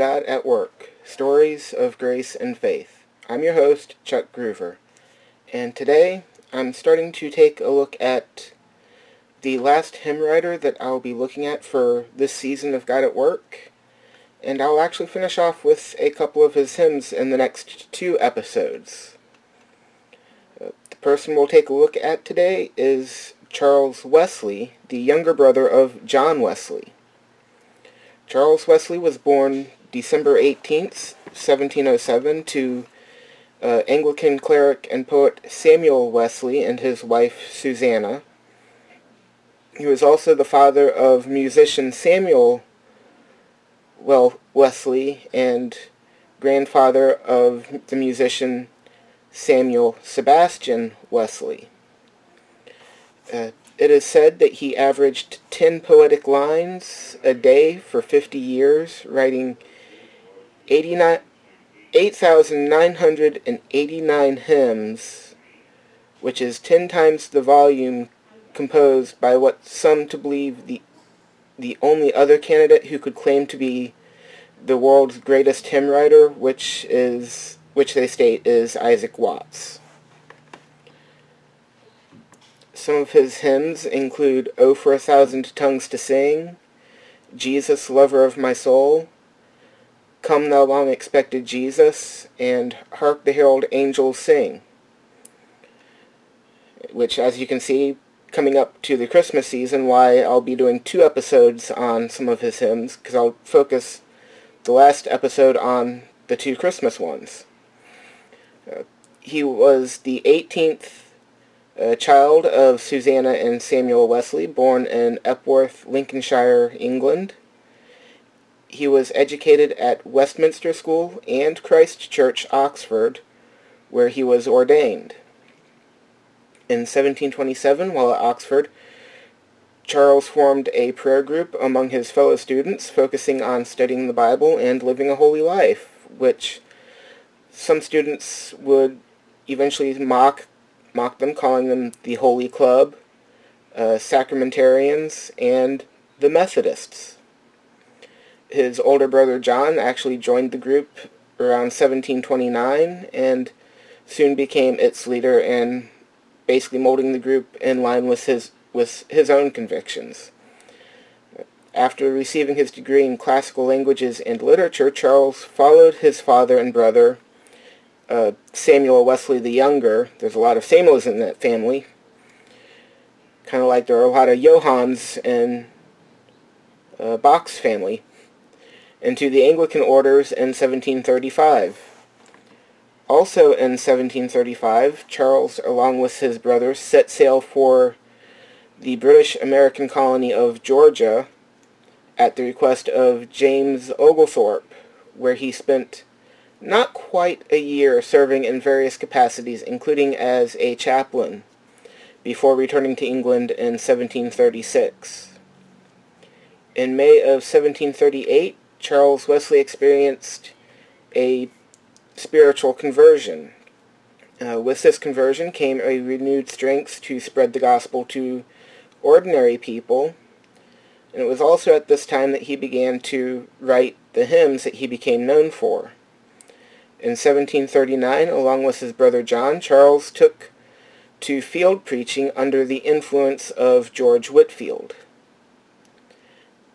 God at Work, Stories of Grace and Faith. I'm your host, Chuck Groover, and today I'm starting to take a look at the last hymn writer that I'll be looking at for this season of God at Work, and I'll actually finish off with a couple of his hymns in the next two episodes. Uh, the person we'll take a look at today is Charles Wesley, the younger brother of John Wesley. Charles Wesley was born December 18th, 1707, to uh, Anglican cleric and poet Samuel Wesley and his wife Susanna. He was also the father of musician Samuel well Wesley and grandfather of the musician Samuel Sebastian Wesley. Uh, it is said that he averaged 10 poetic lines a day for 50 years, writing 8,989 hymns, which is 10 times the volume composed by what some to believe the the only other candidate who could claim to be the world's greatest hymn writer, which is which they state is Isaac Watts. Some of his hymns include "O for a Thousand Tongues to Sing," "Jesus, Lover of My Soul," "Come Thou Long Expected Jesus," and "Hark the Herald Angels Sing," which, as you can see, coming up to the Christmas season, why I'll be doing two episodes on some of his hymns, because I'll focus the last episode on the two Christmas ones. Uh, he was the 18th a child of Susanna and Samuel Wesley, born in Epworth, Lincolnshire, England. He was educated at Westminster School and Christ Church, Oxford, where he was ordained. In 1727, while at Oxford, Charles formed a prayer group among his fellow students focusing on studying the Bible and living a holy life, which some students would eventually mock mock them, calling them the Holy Club, uh, Sacramentarians, and the Methodists. His older brother John actually joined the group around 1729 and soon became its leader and basically molding the group in line with his with his own convictions. After receiving his degree in classical languages and literature, Charles followed his father and brother uh, Samuel Wesley the Younger. There's a lot of Samuels in that family. Kind of like there are a lot of Johans in uh, Bach's family. Into the Anglican orders in 1735. Also in 1735, Charles, along with his brothers, set sail for the British American colony of Georgia at the request of James Oglethorpe, where he spent not quite a year serving in various capacities, including as a chaplain, before returning to England in 1736. In May of 1738, Charles Wesley experienced a spiritual conversion. Uh, with this conversion came a renewed strength to spread the gospel to ordinary people, and it was also at this time that he began to write the hymns that he became known for. In 1739, along with his brother John, Charles took to field preaching under the influence of George Whitefield.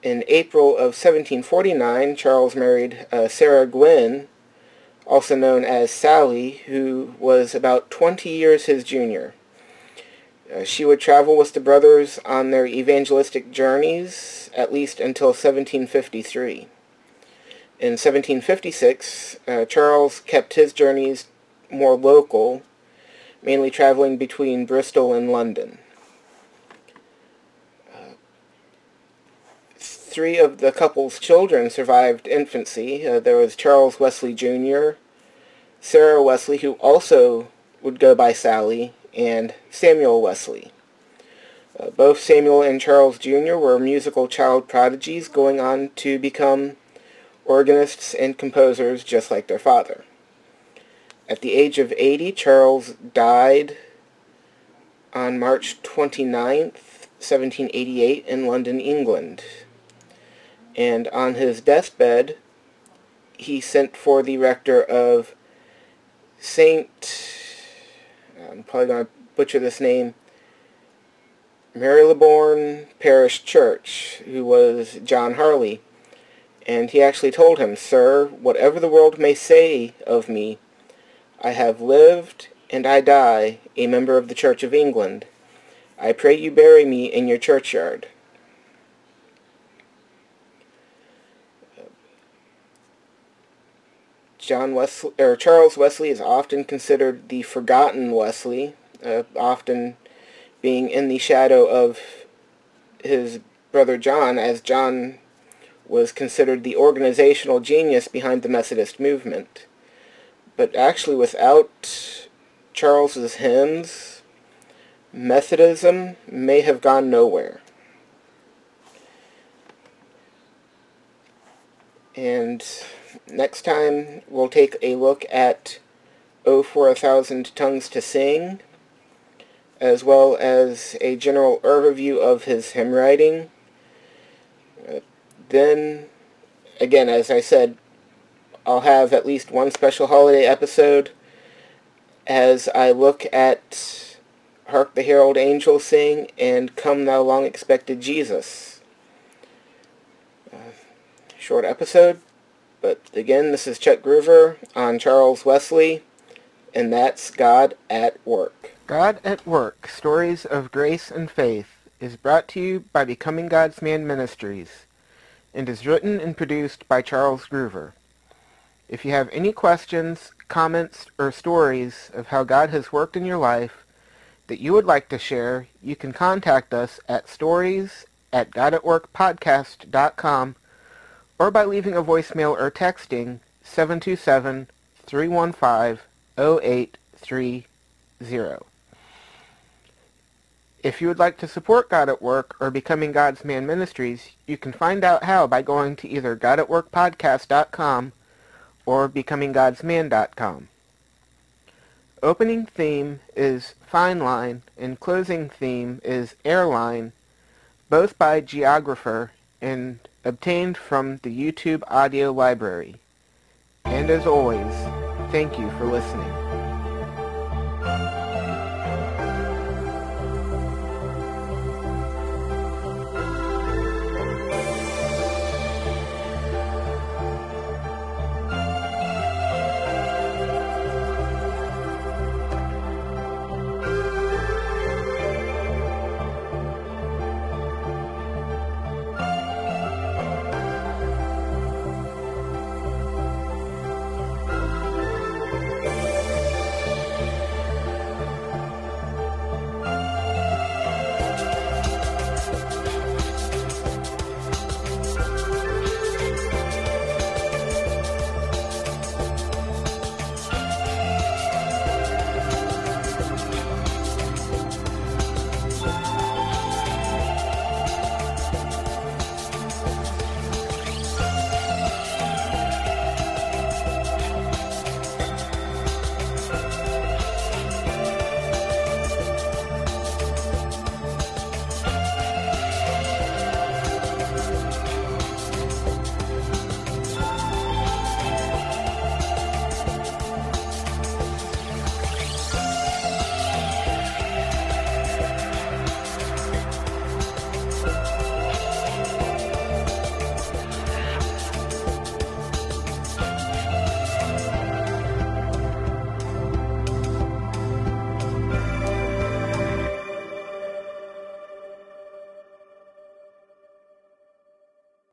In April of 1749, Charles married uh, Sarah Gwynne, also known as Sally, who was about 20 years his junior. Uh, she would travel with the brothers on their evangelistic journeys at least until 1753. In 1756, uh, Charles kept his journeys more local, mainly traveling between Bristol and London. Uh, three of the couple's children survived infancy. Uh, there was Charles Wesley Jr., Sarah Wesley, who also would go by Sally, and Samuel Wesley. Uh, both Samuel and Charles Jr. were musical child prodigies going on to become organists and composers just like their father. At the age of 80, Charles died on March 29th, 1788 in London, England. And on his deathbed, he sent for the rector of Saint, I'm probably going to butcher this name, Marylebone Parish Church, who was John Harley. And he actually told him, Sir, whatever the world may say of me, I have lived and I die a member of the Church of England. I pray you bury me in your churchyard. John Wesley or Charles Wesley is often considered the forgotten Wesley, uh, often being in the shadow of his brother John, as John was considered the organizational genius behind the Methodist movement. But actually, without Charles's hymns, Methodism may have gone nowhere. And next time we'll take a look at O for a Thousand Tongues to Sing, as well as a general overview of his hymn writing. Uh, then, again, as I said, I'll have at least one special holiday episode as I look at Hark the Herald Angels Sing and Come Thou Long Expected Jesus. Uh, short episode, but again, this is Chuck Groover on Charles Wesley, and that's God at Work. God at Work, Stories of Grace and Faith, is brought to you by Becoming God's Man Ministries, and is written and produced by Charles Groover. If you have any questions, comments, or stories of how God has worked in your life that you would like to share, you can contact us at stories at godatworkpodcast.com or by leaving a voicemail or texting 727-315-0830. If you would like to support God at Work or Becoming God's Man Ministries, you can find out how by going to either godatworkpodcast.com or becominggodsman.com. Opening theme is Fine Line and closing theme is Airline, both by Geographer and obtained from the YouTube audio library. And as always, thank you for listening.